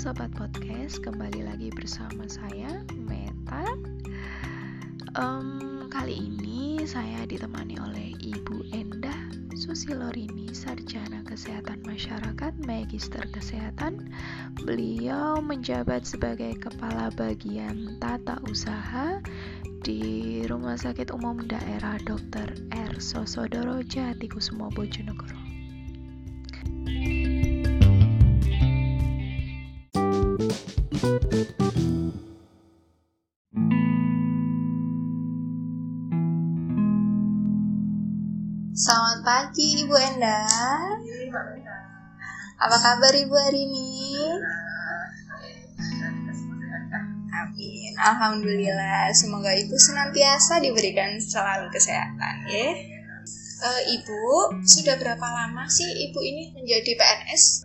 Sobat Podcast, kembali lagi bersama saya, Meta um, Kali ini saya ditemani oleh Ibu Endah Susilorini, Sarjana Kesehatan Masyarakat, Magister Kesehatan Beliau menjabat sebagai Kepala Bagian Tata Usaha di Rumah Sakit Umum Daerah Dr. R. Sosodoro Jatikusumo Bojonegoro Apa kabar Ibu hari ini? Amin. Alhamdulillah. Semoga Ibu senantiasa diberikan selalu kesehatan, ya. Uh, Ibu, sudah berapa lama sih Ibu ini menjadi PNS?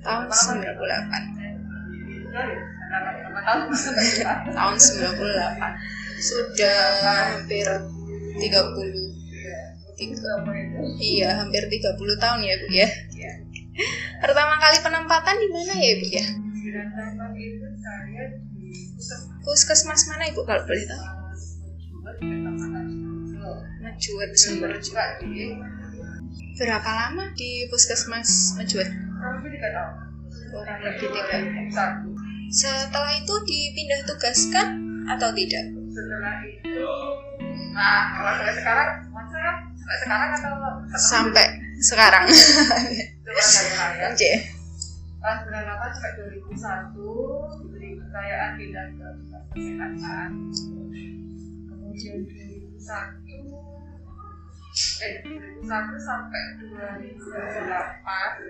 Tahun 98. Tahun 98. Sudah hampir 30 tiga, iya hampir 30 tahun ya Bu ya. Pertama kali penempatan di mana ya Bu ya? Puskesmas. Mana Ibu kalau boleh tahu? Majuat Sumber berapa lama di puskesmas Majuat kurang lebih tiga setelah itu dipindah tugaskan atau tidak? Setelah itu nah kalau sampai sekarang maksudnya sampai sekarang atau sampai sekarang. Oke. Tahun 98 sampai 2001 diberi bidang ke kesehatan. Kemudian 2001 eh 2001 sampai 2008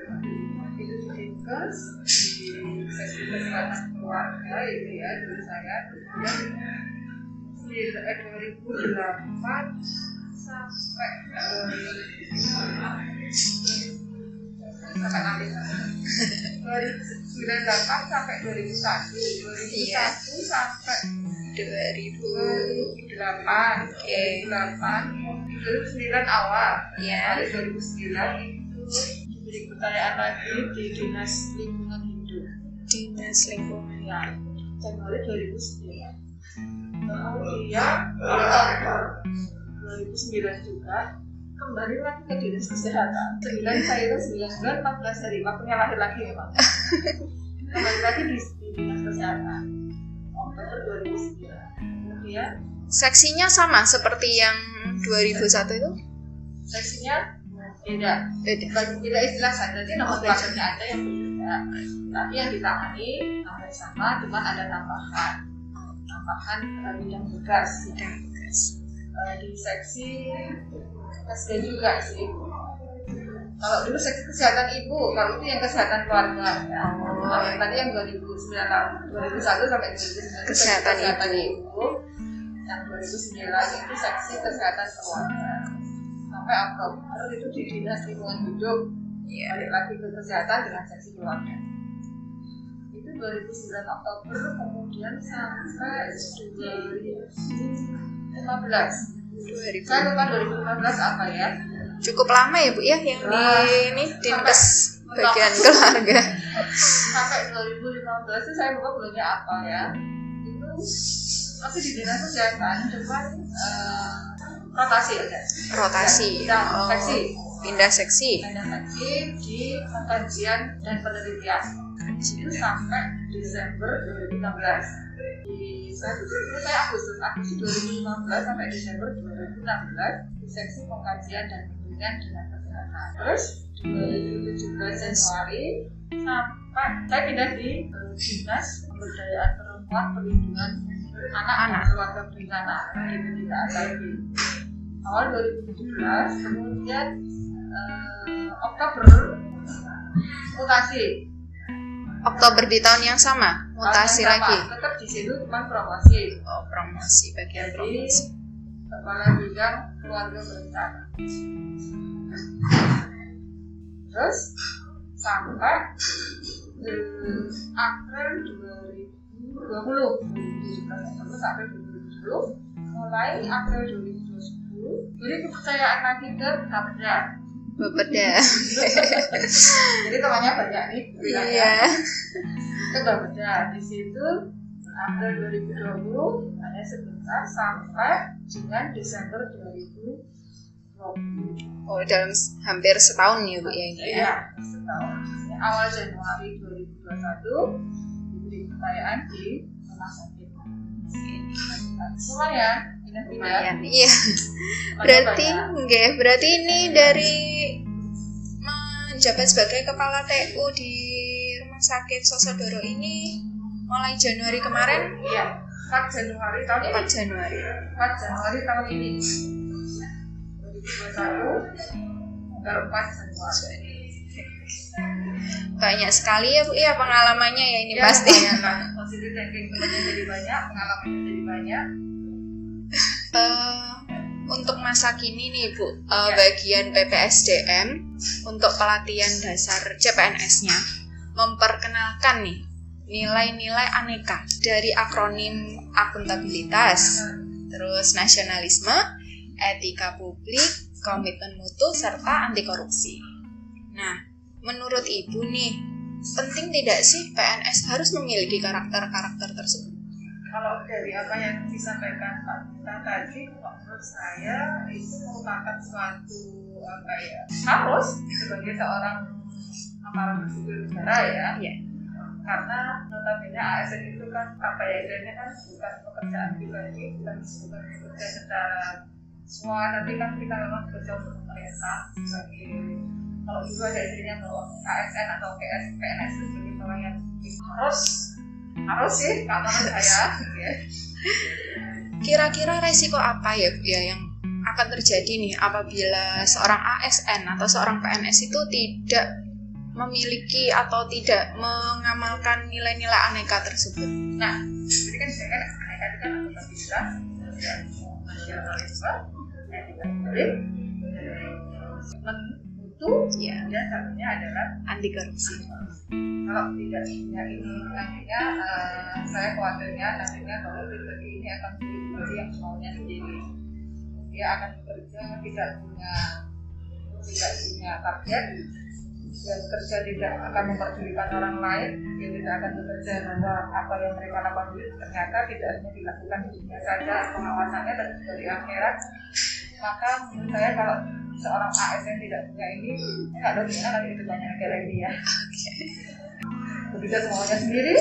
itu di Dinkes. Di seksi kesehatan keluarga itu ya dulu saya. Kemudian eh, 2008 sampai sampai nanti 2098 sampai 2001 2001 Iya. sampai 2000 2008 Oke. 2008 2009 awal ya dari 2009 itu diberi kepercayaan lagi di dinas lingkungan hidup dinas lingkungan ya Januari 2009 kemudian Oktober 2009 juga kembali lagi ke dinas kesehatan. 9 saya itu 9 bulan 14 hari. Waktunya lahir lagi memang kembali lagi di, di dinas kesehatan Oktober 2009 kemudian seksinya sama seperti yang 2001 itu? Seksinya beda. Beda. Beda istilah saja jadi nama keluarganya ada yang berbeda. Tapi yang ditangani hampir sama cuman ada tambahan. Tambahan eh, bidang tugas. Bidang tugas Eh, di seksi SD juga sih kalau dulu seksi kesehatan ibu kalau itu yang kesehatan keluarga ya. Oh. Kalau yang tadi yang 2009 2001 sampai 2009 itu Kesehatan kesehatan ibu. ibu yang 2009 itu seksi kesehatan keluarga sampai Oktober itu di dinas lingkungan hidup Iya. balik lagi ke kesehatan dengan seksi keluarga itu 2009 Oktober kemudian sampai 2015 saya 2000 lupa 2015 apa ya. Cukup lama ya Bu ya yang di Wah, ini dinkes bagian keluarga. Sampai 2015 itu saya lupa bulannya apa ya. Itu masih di dinas kesehatan cuman eh, rotasi aja rotasi. Pindah Oh, seksi. pindah seksi. Pindah seksi di pengkajian dan penelitian. Itu sampai Desember 2016 di saya Agustus Agustus 2015 sampai Desember 2016 di seksi pengkajian dan penelitian dengan kesehatan terus 2017 Januari sampai saya pindah di eh, dinas pemberdayaan perempuan perlindungan anak Anak. dan keluarga berencana tidak lagi awal 2017 kemudian eh, Oktober mutasi Oktober di tahun yang sama mutasi yang lagi. sama. tetap di situ cuma promosi. Oh promosi bagian jadi promosi. kepala bidang keluarga berencana. Terus sampai eh, April 2020 2017 sampai 2020 mulai April 2020 jadi kepercayaan lagi ke Kapolda Bapeda. Jadi temannya banyak nih. Iya. Itu Bapeda. Di situ April 2020 hanya sebentar sampai dengan Desember 2020. Oh, dalam hampir setahun ya Bu ya ini ya. Iya, setahun. Ya, awal Januari 2021 diberi kepercayaan di rumah sakit. Lumayan. Lumayan. Iya. Berarti banyak. nggih, berarti ini dari menjabat sebagai kepala TU di Rumah Sakit Sosodoro ini mulai Januari kemarin Iya, 4 Januari tahun ini. 4 Januari. 4 Januari tahun ini 2021 tanggal 4 Januari Banyak sekali ya Bu ya pengalamannya ya ini Ya, pasti. lumayan lah. positive thinking jadi banyak pengalamannya jadi banyak Eh, untuk masa kini nih Bu, Ya. bagian PPSDM untuk pelatihan dasar CPNS-nya memperkenalkan nih nilai-nilai aneka dari akronim akuntabilitas, terus nasionalisme, etika publik, komitmen mutu serta anti korupsi. Nah, menurut Ibu nih, penting tidak sih PNS harus memiliki karakter-karakter tersebut? Kalau dari apa yang disampaikan Pak Kita tadi menurut saya itu merupakan suatu apa ya harus sebagai seorang aparatur sipil negara ya. Iya. karena notabene ASN itu kan apa ya istilahnya kan bukan pekerjaan pribadi bukan bukan bekerja secara semua. Tapi kan kita memang bekerja untuk pemerintah sebagai kalau dulu ada istilahnya bahwa ASN atau PS, PNS sebagai yang harus harus sih kalau saya. Kira-kira resiko apa ya Bu ya yang akan terjadi nih apabila seorang ASN atau seorang PNS itu tidak memiliki atau tidak mengamalkan nilai-nilai aneka tersebut? Nah, jadi kan kan mereka itu kan akuntabilitas, nasionalisme, etika publik, mutu, Ya, dan satunya adalah anti korupsi. kalau tidak punya ini nantinya eh, saya khawatirnya nantinya kalau pribadi ini akan menjadi yang maunya sendiri. Dia akan bekerja tidak punya tidak punya target dan bekerja tidak akan memperdulikan orang lain dia tidak akan bekerja bahwa apa yang mereka lakukan itu ternyata tidak hanya dilakukan di dunia saja pengawasannya dan juga di akhirat maka menurut saya kalau seorang ASN tidak punya ini nggak gimana kalau itu banyak negara ini ya bekerja semuanya sendiri.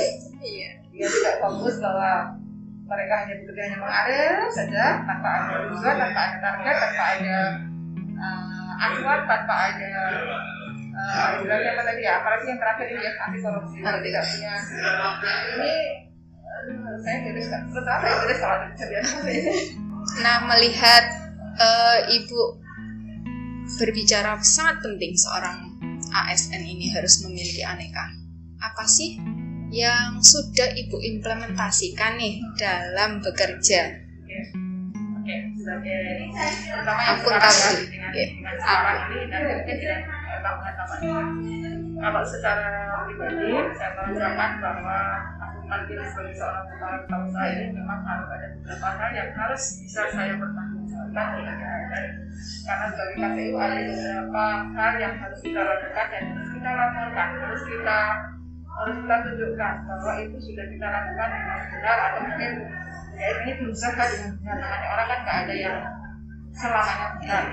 Iya. dia tidak fokus bahwa mereka hanya bekerja hanya mengalir saja tanpa ada tujuan tanpa ada target tanpa ada uh, acuan tanpa ada uh, istilahnya apa tadi ya. Apalagi yang terakhir ini ya anti korupsi. Kalau tidak punya ini uh, saya tulis terus apa saya tulis kalau kejadian ini Nah, melihat eh, Ibu berbicara sangat penting seorang ASN ini harus memiliki aneka. Apa sih yang sudah Ibu implementasikan nih dalam bekerja? Oke, sebagai terutama yang ya, dengan, Oke. dengan ini dan dengan eh. Kalau secara pribadi saya merasakan bahwa aku tampil sebagai seorang kepala usaha ini memang harus ada beberapa hal yang harus bisa saya pertanggungjawabkan ASN karena sebagai KPU ada beberapa hal yang harus kita lakukan dan harus kita laporkan, harus kita harus kita tunjukkan bahwa itu sudah kita lakukan dengan benar atau mungkin ya ini berusaha dengan benar. Namanya orang kan nggak ada yang selamanya benar.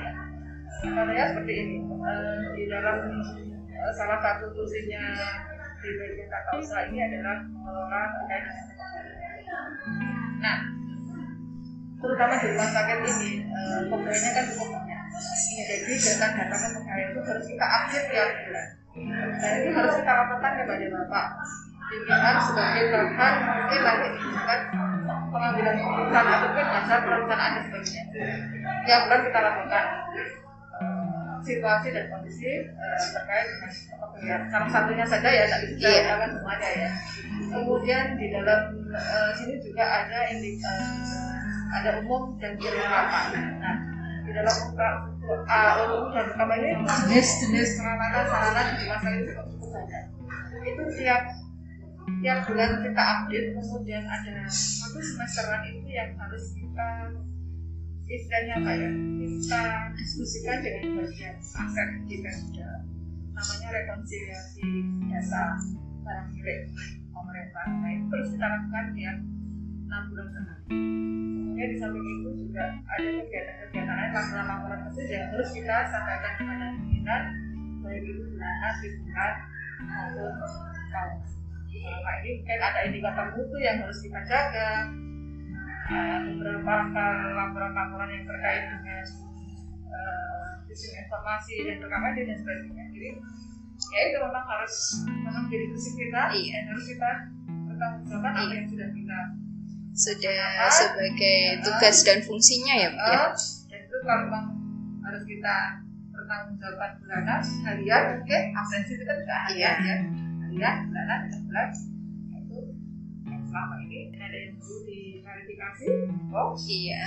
Ya contohnya seperti ini Eh, di dalam eh, salah satu tulisnya di bagian tata usaha ini adalah mengelola terkait nah terutama di rumah sakit ini eh, pegawainya kan cukup banyak. Jadi data-data pegawai itu harus kita update tiap bulan dan itu harus kita laporkan kepada bapak. Pimpinan sebagai bahan mungkin nanti bukan pengambilan keputusan ataupun hasil perencanaan dan sebagainya. Tiap bulan kita lakukan eh, situasi dan kondisi eh, terkait dengan salah satunya saja ya tak bisa Iya. katakan semuanya ya. Kemudian di dalam eh, sini juga ada indik eh, ada umum dan utama nah di dalam uh, umum dan utama ini? Jenis-jenis peralatan sarana di masa ini cukup banyak. Itu tiap tiap bulan kita update kemudian ada satu semesteran itu yang harus kita istilahnya apa ya? Kita diskusikan dengan bagian aset di Pemda namanya rekonsiliasi data barang milik pemerintah. Nah itu terus kita lakukan tiap enam bulan sekali kemudian di samping itu juga ada kegiatan-kegiatan lain laporan-laporan kecil yang terus kita sampaikan kepada pimpinan baik itu bulanan, liburan maupun tahun nah ini mungkin ada indikator mutu yang harus kita jaga uh, beberapa laporan-laporan yang terkait dengan uh, sistem informasi dan rekaman dan sebagainya jadi ya itu memang harus memang jadi prinsip kita Iya. dan harus kita bertanggung jawab apa Iya. yang sudah kita sudah sebagai tugas dan fungsinya ya Bu ya? Dan itu kalau memang harus kita bertanggung jawab bulanan harian oke absensi itu kan juga harian Iya. ya. Harian bulanan bulan Nah, itu selama ini ada yang perlu diklarifikasi. Oh. Iya.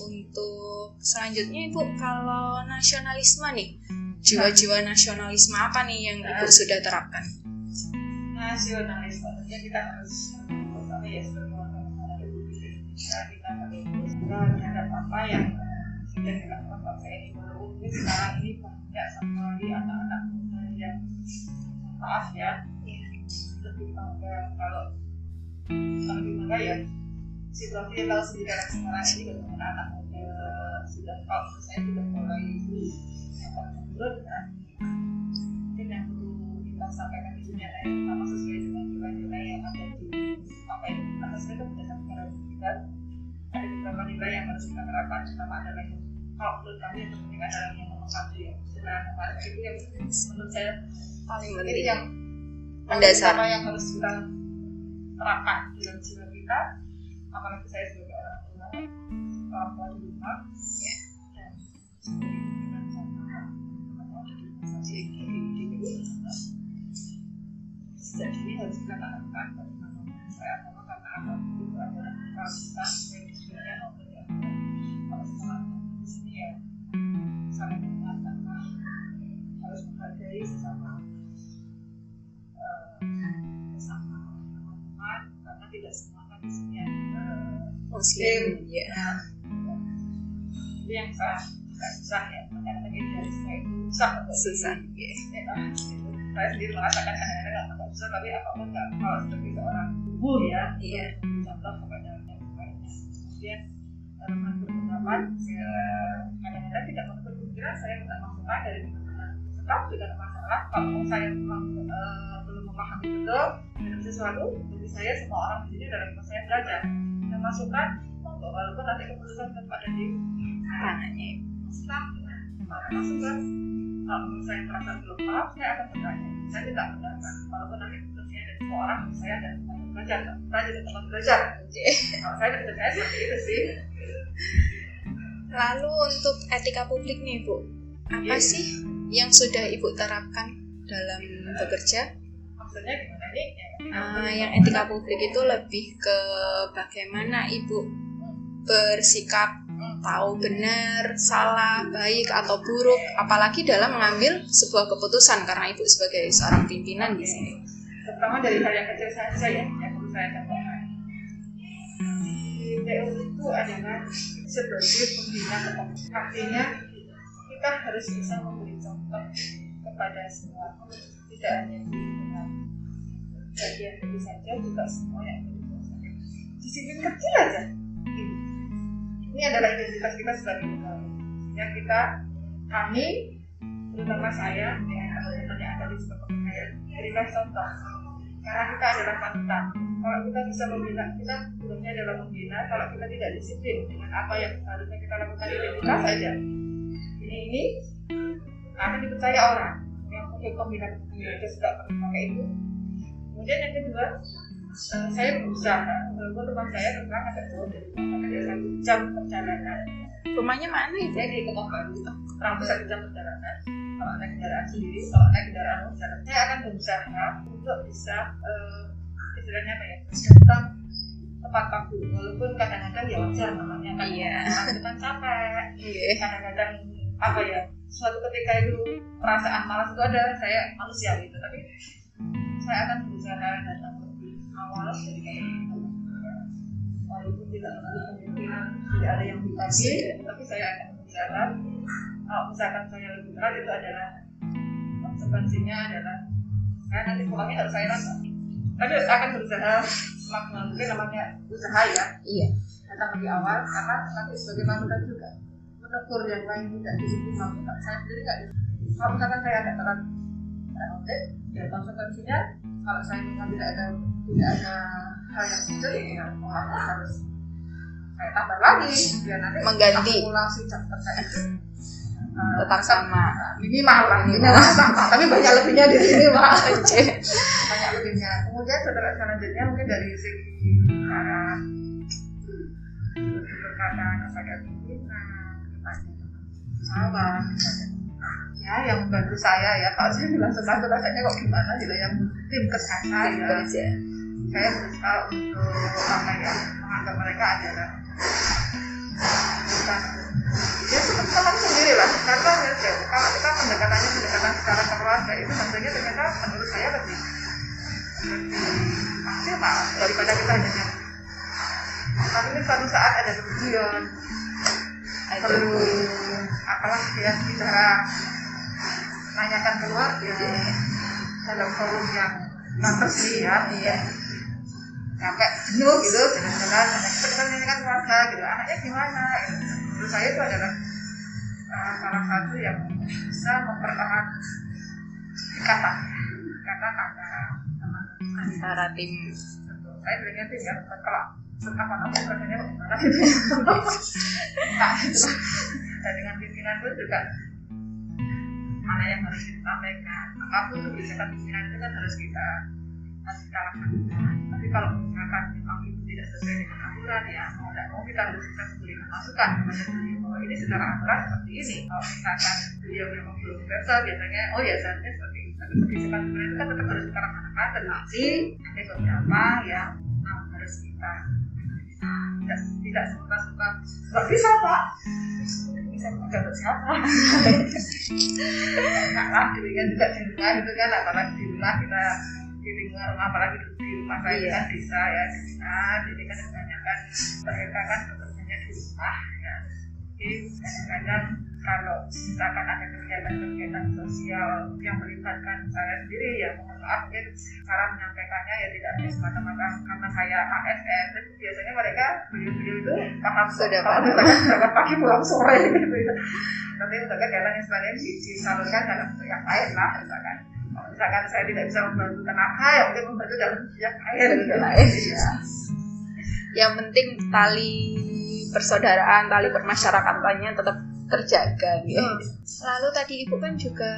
Untuk selanjutnya Ibu, kalau nasionalisme nih, jiwa-jiwa nasionalisme apa nih yang Ibu sudah terapkan? nasionalisme tentunya kita harus ya negara Indonesia kita terhadap apa yang sudah dilakukan ini walaupun mungkin sekarang ini banyak sekali anak-anak muda yang maaf ya. Lebih bangga kalau lebih bangga ya situasi yang tahu sendiri sekarang ini bagaimana anak muda sudah kalau saya sudah mulai menurut kan? Mungkin yang perlu kita sampaikan di sini adalah yang pertama sesuai nilai yang harus kita terapkan pertama adalah yang kalau menurut kami yang penting adalah yang nomor satu ya sebenarnya kemarin itu yang menurut saya Paling ini penting. yang Mendasar. yang harus kita terapkan dalam jiwa kita apalagi saya sebagai susah ya. ya saya sendiri merasakan kadang-kadang agak susah tapi apa pun nggak kalau sebagai seorang ibu ya. Iya. contoh kepada yang lainnya kemudian dalam hal berpendapat ya, kadang-kadang tidak menutup kemungkinan saya minta masukan dari teman-teman. Tetap tidak masalah kalau saya memang eh, belum memahami betul dalam sesuatu bagi saya semua orang di sini dalam saya belajar. Dan masukan monggo walaupun nanti keputusan tetap ada di Tangannya. masukan para masukan kalau saya merasa belum paham saya akan bertanya. Saya tidak mendengar walaupun nanti keputusannya dari semua orang saya dan teman belajar. Saya jadi teman belajar. Kalau saya tidak saya seperti itu sih. Lalu untuk etika publik nih Bu, apa Iya. sih yang sudah Ibu terapkan dalam bekerja? maksudnya gimana nih? Ya, Ah, yang etika publik itu lebih ke bagaimana Ibu bersikap tahu benar, salah, baik atau buruk, apalagi dalam mengambil sebuah keputusan karena Ibu sebagai seorang pimpinan di sini. terutama dari hal yang kecil saja ya yang perlu saya contohkan di PU itu adalah sebagai pembina kepentingan artinya kita harus bisa memberi contoh kepada semua tidak hanya bagian itu saja juga semua yang disiplin kecil aja. Ini adalah identitas kita sebagai pegawai sehingga kita kami terutama saya teman-teman yang ada di pegawai berikan contoh. Karena kita adalah panutan kalau kita bisa membina kita tugasnya adalah membina kalau kita tidak disiplin dengan apa yang seharusnya kita lakukan di kita saja. Ini ini akan dipercaya orang yang punya pembina pembina suka pakai itu. Kemudian yang kedua saya berusaha walaupun rumah saya terang agak jauh dari rumah ada satu jam perjalanan. Rumahnya mana itu? saya di Kota Baru terang satu jam perjalanan. Kalau naik kendaraan sendiri kalau naik kendaraan umum saya akan berusaha untuk bisa eh, istilahnya apa ya? Datang tepat waktu. Walaupun kadang-kadang ya wajar namanya kan Iya. kan capek. Iya. kadang-kadang apa ya suatu ketika itu perasaan malas itu ada saya manusia gitu tapi saya akan berusaha datang walaupun tidak menutup kemungkinan tidak ada yang dibagi tapi saya akan berusaha misalkan saya lebih berat itu adalah konsekuensinya adalah saya nanti pulangnya harus saya rasa tapi akan berusaha semaksimal mungkin namanya usaha ya iya datang lebih awal karena nanti sebagai manusia juga menegur yang lain tidak disiplin maksudnya saya sendiri nggak disiplin. kalau misalkan saya ada telat oke ya konsekuensinya kalau saya tidak ada tidak ada hal yang muncul ya orang harus saya tambah lagi biar nanti Mengganti. akumulasi jam kerja itu eh, tetap sama. minimal lah minimal. sama tapi banyak lebihnya di sini pak. Banyak lebihnya. Kemudian setelah selanjutnya mungkin dari segi cara berkata kepada pimpinan kepada sawah ya yang membantu saya ya kalau saya bilang sesuatu rasanya kok gimana gitu yang tim ke sana ya. kerja saya berusaha untuk apa ya menganggap mereka adalah bukan. Ya seperti teman sendiri lah. Karena ya, ya, kalau kita pendekatannya pendekatan secara keluarga itu tentunya ternyata menurut saya lebih maksimal daripada kita hanya tapi ini suatu saat ada kemudian perlu apalah ya bicara nanyakan keluar ya dalam forum yang non resmi ya. iya sampai jenuh gitu jalan-jalan kita kan keluarga gitu anaknya gimana? Gitu. menurut saya itu adalah uh, salah satu yang bisa mempererat ikatan ikatan antara teman. Antara tim. Saya bilangnya tim ya bukan kalau apa rasanya kok gimana gitu nah dan dengan pimpinan pun juga mana yang harus kita sampaikan apa pun kebijakan pimpinan itu kan harus kita kita laksanakan tapi kalau misalkan memang itu tidak sesuai dengan aturan ya mau tidak mau kita harus bisa memberikan masukan kepada beliau bahwa ini secara aturan seperti ini. Kalau misalkan beliau memang belum versa biasanya oh ya seharusnya seperti ini tapi kebijakan pimpinan itu kan tetap harus kita laksanakan tetapi ada beberapa yang memang harus kita tidak tidak suka suka nggak bisa pak bisa dapat siapa? Enggak lah demikian juga di rumah gitu kan apalagi di rumah kita di lingkungan rumah apalagi di rumah saya Iya. kan desa ya desa. Jadi kan kebanyakan mereka kan bekerjanya di rumah ya. Jadi kadang-kadang kalau misalkan ada kegiatan-kegiatan sosial yang melibatkan saya sendiri ya mohon maaf mungkin cara menyampaikannya ya tidak hanya semata-mata karena saya ASN tapi biasanya mereka beliau-beliau itu paham Sudah kalau misalkan berangkat pagi pulang sore gitu ya. Nanti untuk kegiatan yang sebagainya di- disalurkan dalam bentuk yang lain lah misalkan misalkan saya tidak bisa membantu tenaga ya mungkin membantu dalam yang lain gitu. Iya. yang penting tali persaudaraan tali permasyarakatannya tetap terjaga gitu. Lalu tadi ibu kan juga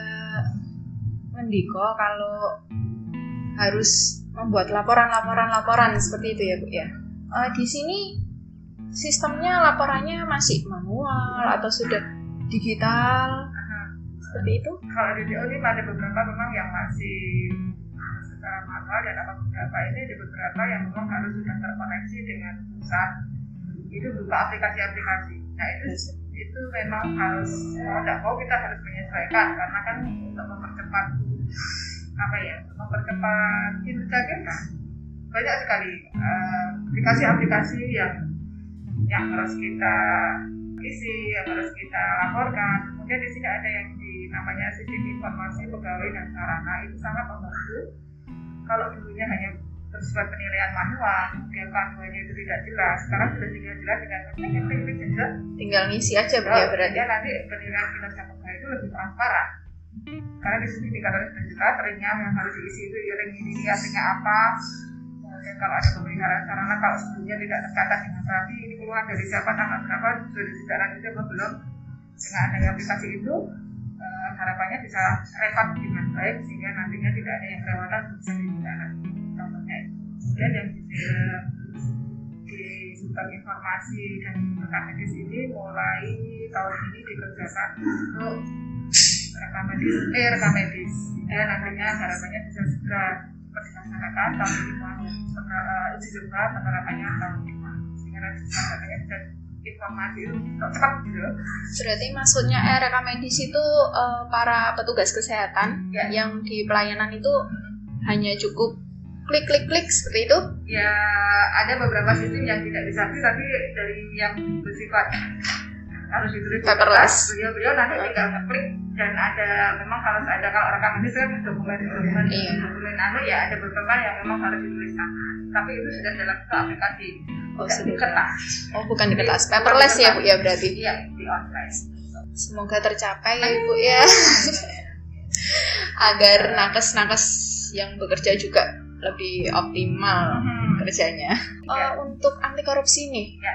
mendiko kalau harus membuat laporan-laporan-laporan seperti itu ya bu ya. Eh, di sini sistemnya laporannya masih manual atau sudah digital seperti itu? kalau di DO ini ada beberapa memang yang masih secara manual dan apa beberapa ini ada beberapa yang memang harus sudah terkoneksi dengan pusat itu berupa aplikasi-aplikasi. Nah itu itu memang harus mau tidak mau kita harus menyesuaikan karena kan untuk mempercepat apa ya mempercepat kinerja kita banyak sekali eh, aplikasi-aplikasi yang yang harus kita isi yang harus kita laporkan. Kemudian di sini ada yang namanya sistem informasi pegawai dan sarana itu sangat membantu. Kalau dulunya hanya bersifat penilaian manual kemudian panduannya itu tidak jelas. Sekarang sudah tinggal jelas dengan klik saja Tinggal ngisi aja bu ya Oh, berarti. sehingga nanti penilaian kinerja pegawai itu lebih transparan. Karena di sini dikatakan sudah jelas ringnya yang harus diisi itu ya ring ini artinya apa. Kemudian kalau ada pemeliharaan sarana kalau sebelumnya tidak tercatat dengan rapi ini keluar dari siapa tanggal berapa sudah ditindaklanjuti apa belum. Dengan adanya aplikasi itu harapannya bisa rekod dengan baik sehingga nantinya tidak ada yang kelewatan bisa ditindaklanjuti contohnya kemudian yang di, di sumber informasi dan rekam medis ini mulai tahun ini dikerjakan untuk rekam medis eh rekam medis. Ya nantinya harapannya bisa segera dilaksanakan tahun ini pener- uji coba penerapannya tahun depan sehingga nanti harapannya bisa informasi itu cepat gitu Berarti maksudnya eh, rekam medis itu eh, para petugas kesehatan Ya. yang di pelayanan itu hanya cukup klik klik klik seperti itu. ya ada beberapa sistem yang tidak bisa klik tapi dari yang bersifat harus ditulis di Paperless. kertas. beliau-beliau nanti tinggal ngeklik dan ada memang kalau ada kalau rekam ini saya dokumen dokumen Iya. dokumen anu ya ada beberapa yang memang harus ditulis tangan tapi itu sudah dalam satu aplikasi Oh, di kertas Oh, bukan di kertas. Paperless ya, Bu ya berarti. iya di online Semoga tercapai ya, Ibu ya. Agar nakes-nakes yang bekerja juga lebih optimal Hmm. kerjanya. Oh, untuk anti korupsi nih, ya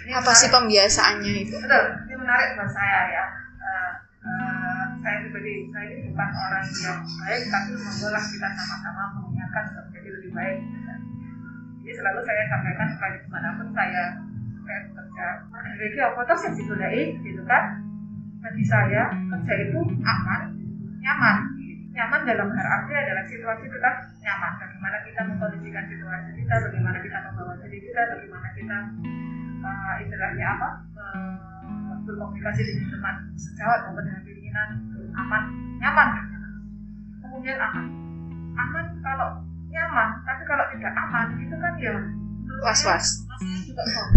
ini apa sih pembiasaannya Ibu? betul ini menarik buat saya ya Eh, eh, saya pribadi saya ini bukan orang yang baik tapi membuatlah kita sama-sama mengingatkan untuk menjadi lebih baik jadi selalu saya sampaikan kepada di mana pun saya saya bekerja. Jadi apa toh yang digolai gitu kan? Bagi saya kerja itu aman nyaman. Nyaman dalam hal arti adalah situasi kita nyaman. Bagaimana kita mengkondisikan situasi kita bagaimana kita membawa diri kita bagaimana kita uh, istilahnya apa uh, berkomunikasi dengan teman sejawat maupun dengan pimpinan aman nyaman. Kemudian aman. Aman kalau nyaman tapi kalau tidak aman itu kan ya juga kok.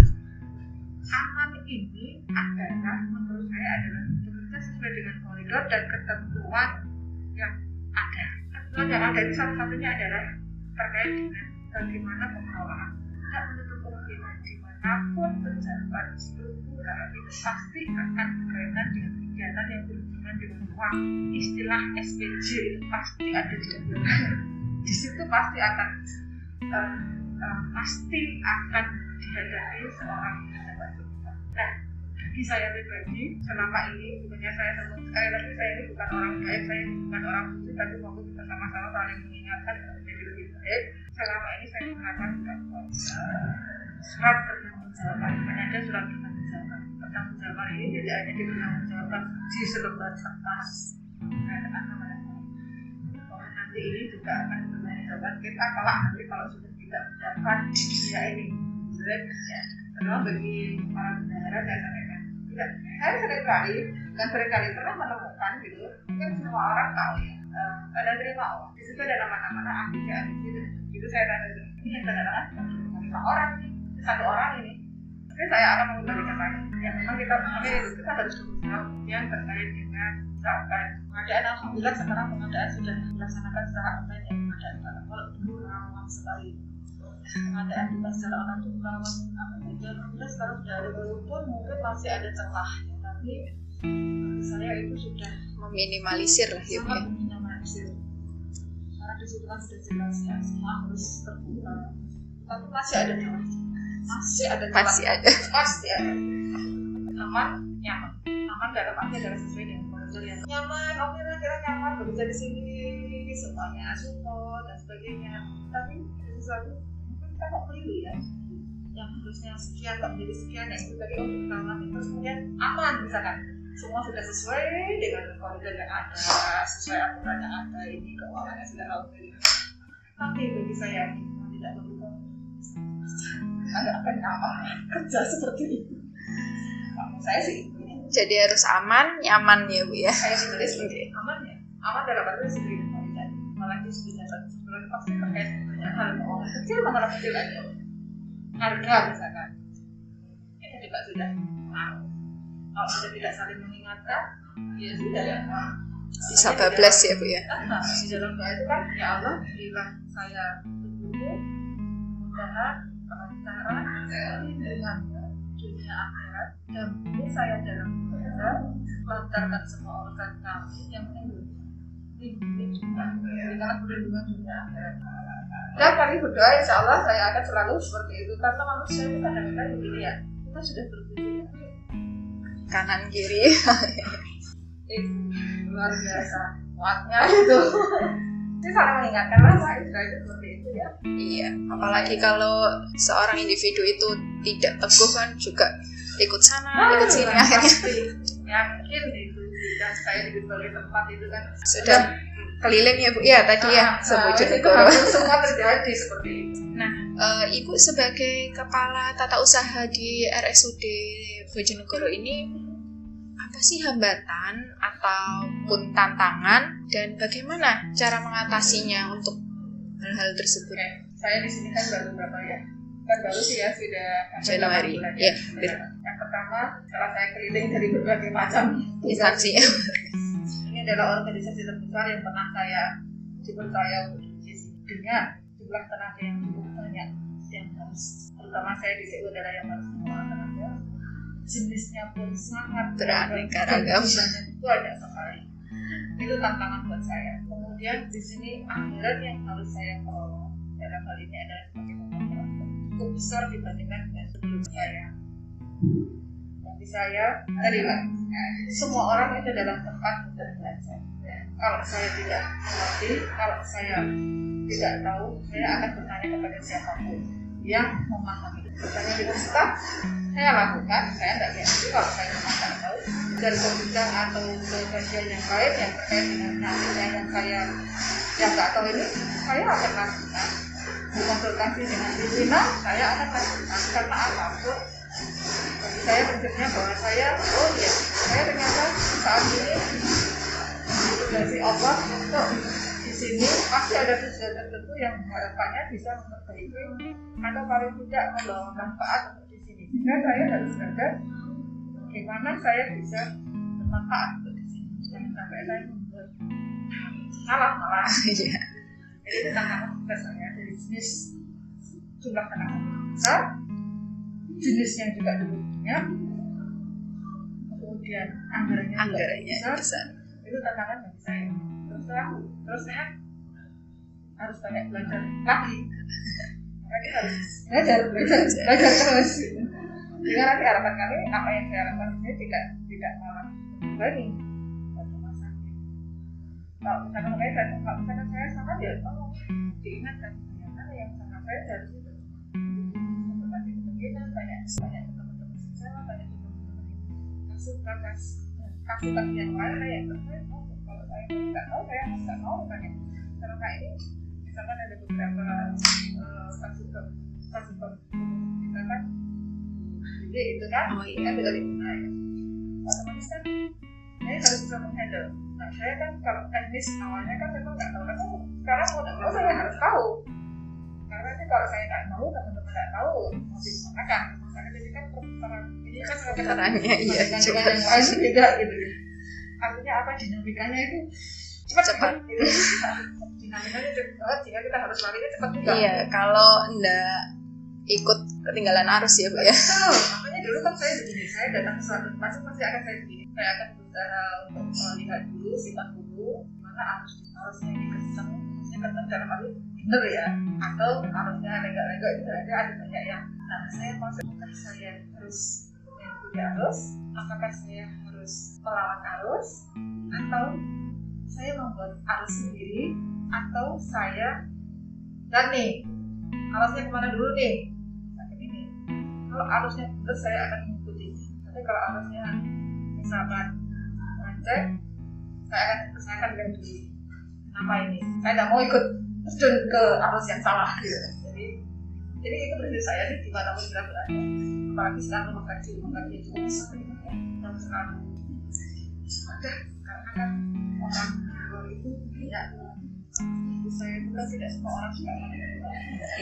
Aman ini adalah menurut saya adalah bekerja sesuai dengan koridor dan ketentuan yang ada. Ketentuan yang ada itu salah satunya adalah terkait dengan bagaimana pengelolaan. Tidak menutup kemungkinan di mana pun pejabat struktural itu pasti akan berkaitan dengan kegiatan yang berhubungan dengan uang. Istilah SPJ itu pasti ada di dalamnya di situ pasti akan eh, eh, pasti akan dihadapi seorang pejabat. Nah, bagi saya pribadi selama ini bukannya saya sebut sekali lagi saya ini bukan orang baik saya bukan orang suci tapi mau kita sama-sama saling mengingatkan menjadi lebih baik. Selama ini saya bahwa eh, surat pertanggungjawaban. Ada surat pertanggungjawaban. Pertanggungjawaban ini tidak hanya dipertanggungjawabkan di selembar kertas. Bahwa nanti ini juga akan dipertanggungjawabkan kita kelak nanti kalau sudah tidak mendapat dunia ini Sebenarnya, ya, terutama bagi para bendahara saya sampaikan tidak saya sering kali dan sering kali pernah menemukan gitu kan semua orang tahu ya eh, ada terima uang di situ ada nama-nama ahli si ahli si dan itu saya tanya dulu, ini yang tanda lima orang. Satu orang ini. Tapi saya akan mengembalikan lagi ya memang kita kita harus berusaha yang terkait dengan misalkan pengadaan alhamdulillah sekarang pengadaan sudah dilaksanakan secara online ya pengadaan barang. Kalau dulu rawan sekali. Pengadaan bukan secara online itu rawan apa saja alhamdulillah sekarang sudah ada walaupun mungkin masih ada celah ya tapi saya itu sudah Meminimalisir lah ya, ya. meminimalisir. Karena di situ kan sudah jelas ya semua harus terbuka. Tapi masih ada celah. Masih ada celah. Masih ada. pasti ada. Aman nyaman aman dalam arti adalah sesuai dengan koridor yang nyaman oke lah kira nyaman bekerja di sini. Semuanya support dan sebagainya. Tapi sesuatu mungkin kita kok keliru ya. Yang harusnya sekian kok menjadi sekian yang itu tadi untuk mengalami terus kemudian aman misalkan. Semua sudah sesuai dengan koridor yang ada sesuai aturan yang ada ini keuangannya sudah alhamdulillah tapi bagi saya tidak mendukung ada akan nyaman kerja seperti itu. Saya sih Jadi harus aman, nyaman ya Bu ya. saya sendiri. Seperti aman ya? Aman dalam arti itu dan malah di sebenarnya pasti terkait dengan hal keuangan kecil masalah kecil aja harga misalkan. Itu juga sudah tahu. Kalau sudah tidak saling mengingatkan ya sudah ya Bisa bablas ya Bu ya. Nah, di dalam doa itu kan ya Allah bila saya bertemu mudahan kelancaran dunia akhirat dan saya dalam bekerja lancarkan semua urusan kami yang penting lindungi juga berikanlah perlindungan dunia akhirat dan kami berdoa insya Allah saya akan selalu seperti itu karena manusia itu kadang-kadang begini ya kita sudah berpikir Kanan kiri. eh, luar biasa. Kuatnya itu ini saling mengingatkan Israel itu seperti itu ya. Iya, apalagi kalau seorang individu itu tidak teguh kan juga ikut sana, ikut sini Ah, akhirnya. Yakin itu dan saya di berbagai tempat itu kan. Sudah keliling ya Bu? Ya tadi ya Ah, sebujur itu negara. hampir semua terjadi seperti itu. Nah, eh, Ibu sebagai kepala tata usaha di RSUD Bojonegoro ini apa sih hambatan ataupun tantangan dan bagaimana cara mengatasinya untuk hal-hal tersebut? Oke, saya di sini kan baru berapa ya? Kan baru sih ya sudah Januari, bulan ya, Benar. yang pertama setelah saya keliling dari berbagai macam instansi. ini adalah organisasi terbesar yang pernah saya dipercaya untuk dengan jumlah tenaga yang cukup banyak. Yang harus terutama saya di situ adalah yang harus mengelola tenaga jenisnya pun sangat beraneka ragam. Itu banyak sekali. Itu tantangan buat saya. Kemudian di sini anggaran yang harus saya kelola. Dalam hal ini adalah sebagai pemotong cukup besar dibandingkan dengan sebelum saya bagi saya tadi lah semua orang itu adalah tempat untuk belajar. Kalau saya tidak mengerti kalau saya tidak tahu saya akan bertanya kepada siapa pun yang memahami bertanya di staf saya lakukan saya tidak ngerti kalau saya memang tidak tahu. Dan ke atau ke yang lain yang terkait dengan nantinya yang saya yang nggak tahu ini saya akan lakukan. Berkonsultasi dengan pimpinan saya akan lakukan. Karena apa pun bagi saya prinsipnya bahwa saya oh ya saya ternyata saat ini dari Allah untuk sini pasti ada tujuan tertentu yang harapannya bisa memperbaiki atau paling tidak membawa manfaat untuk di sini. Sehingga saya harus belajar bagaimana saya bisa bermanfaat untuk di sini. Jangan sampai saya membuat salah malah. Iya. jadi itu tantangan kita saya dari jenis jumlah tenaga besar jenisnya juga banyak kemudian anggarannya anggarannya besar, besar. Itu tantangan bagi saya terang terus harus banyak belajar lagi. Harus belajar belajar terus. Sehingga nanti harapan kami apa yang saya lakukan ini tidak tidak malah sakit. Kalau saya kalau saya dia tolong diingatkan. Ternyata yang saya harus itu berbagi kemungkinan banyak banyak yang yang terkait oh, nggak tahu saya nggak tahu tanya karena kayak ini misalkan ada beberapa uh, kasus kasus misalkan jadi itu kan? Oh, iya. kan dari nah, otomatis kan saya harus bisa menghandle. Nah saya kan kalau teknis awalnya kan memang nggak tahu. Kan sekarang mau nggak mau saya harus tahu. Karena nanti kalau saya nggak tahu teman-teman nggak tahu mau dimakan karena jadi kan perputaran ini kan perputarannya iya juga beda gitu artinya apa dinamikanya itu cepat cepat. gitu. Dinamikanya cepat sehingga kita harus larinya cepat juga. Iya kalau enggak ikut ketinggalan arus ya bu ya. Betul. Makanya dulu kan saya begini saya datang ke suatu tempat pasti akan saya begini. Saya akan berusaha untuk melihat dulu simak dulu mana arus arusnya ini kencang maksudnya kencang dalam arti bener ya. Atau arusnya lega-lega itu ada ada banyak yang. Nah saya masuk apakah saya harus mengikuti arus apakah saya harus melawan arus atau saya membuat arus sendiri atau saya dan nih arusnya ke mana dulu nih? Sakit ini kalau arusnya betul saya akan mengikuti. Tapi kalau arusnya misalkan ngecek saya akan saya akan dulu kenapa ini? Saya tidak mau ikut terjun ke arus yang salah. Jadi jadi itu prinsip saya sih di mana pun kita berada apalagi sekarang rumah kaji rumah kaji itu bisa dan sekarang ada karena kan orang luar itu tidak saya juga tidak semua orang suka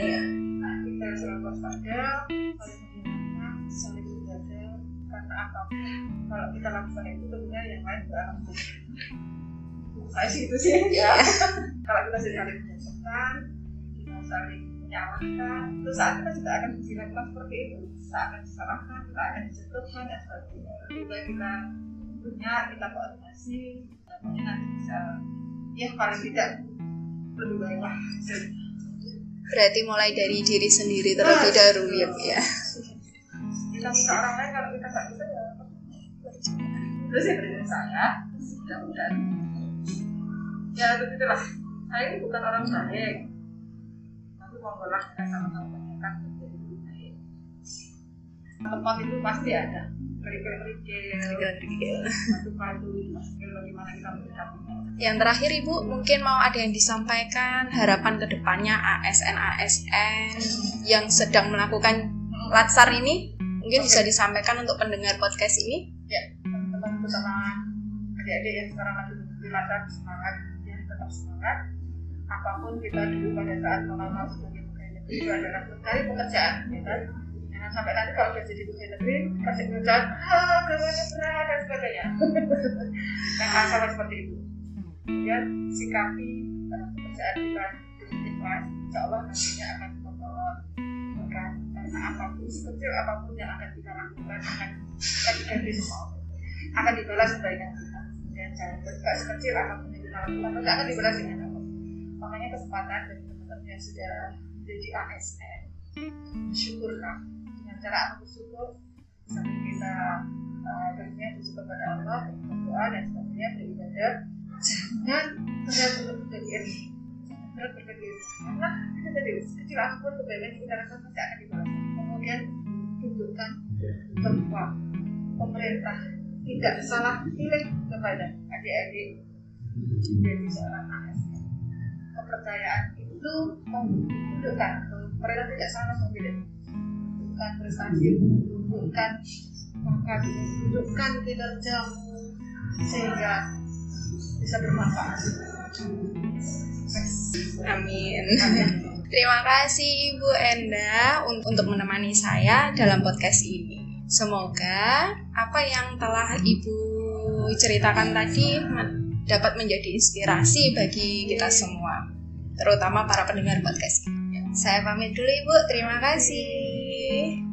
iya. Nah, kita selalu waspada saling mengingatkan saling menjaga karena apa pun kalau kita lakukan itu tentunya yang lain berakan saya sih itu sih. Ya kalau kita saling menjatuhkan kita saling menyalahkan terus saat kita juga akan dilakukan seperti itu kita akan disalahkan kita akan dijatuhkan dan sebagainya. Baik kita punya kita koordinasi mungkin nanti bisa ya paling tidak lebih baik lah. Berarti mulai dari diri sendiri terlebih dahulu ya ya. Kita minta orang lain kalau kita nggak bisa ya terus ya dari saya mudah-mudahan ya begitulah saya ini bukan orang baik. Tapi monggolah kita sama-sama tanyakan menjadi lebih baik. Tempat itu pasti ada kerikil-kerikil padu-padu bagaimana kita yang terakhir ibu mungkin mau ada yang disampaikan harapan ke depannya ASN ASN yang sedang melakukan latsar ini mungkin bisa disampaikan untuk pendengar podcast ini. Ya teman-teman bersama adik-adik yang sekarang lagi di latsar semangat ya tetap semangat. Apa pun kita dulu pada saat melamar sebagai pegawai negeri itu adalah mencari pekerjaan ya kan sampai nanti kalau udah jadi pegawai negeri kasih kerjaan ah kerjanya berat dan sebagainya. Nah sama seperti itu. Kemudian sikapi uh, pekerjaan kita dengan ikhlas insya Allah nantinya akan membawa berkah karena apa pun sekecil apa pun yang akan kita lakukan akan akan diganti Allah akan dibalas kebaikan kita. Dan jangan berbuat sekecil apa pun yang kita lakukan maka akan dibalas dengan Allah makanya kesempatan dari teman-teman yang sudah menjadi ASN syukurlah cara aku bersyukur sambil kita uh, bersyukur kepada Allah berdoa dan sebagainya beribadah. Jangan berpikir jangan berat berpikir karena itu tadi kecil apa pun kebaikan kita lakukan pasti akan dibalas. Kemudian tunjukkan bahwa pemerintah tidak salah pilih kepada adik-adik menjadi seorang kepercayaan itu bahwa pemerintah tidak salah memilih menunjukkan prestasi menunjukkan bakat menunjukkan kinerjamu sehingga bisa bermanfaat Amin. Terima kasih Ibu Enda un- untuk menemani saya dalam podcast ini. Semoga apa yang telah Ibu ceritakan tadi dapat menjadi inspirasi bagi kita semua, terutama para pendengar podcast. Saya pamit dulu Ibu, terima kasih. Terima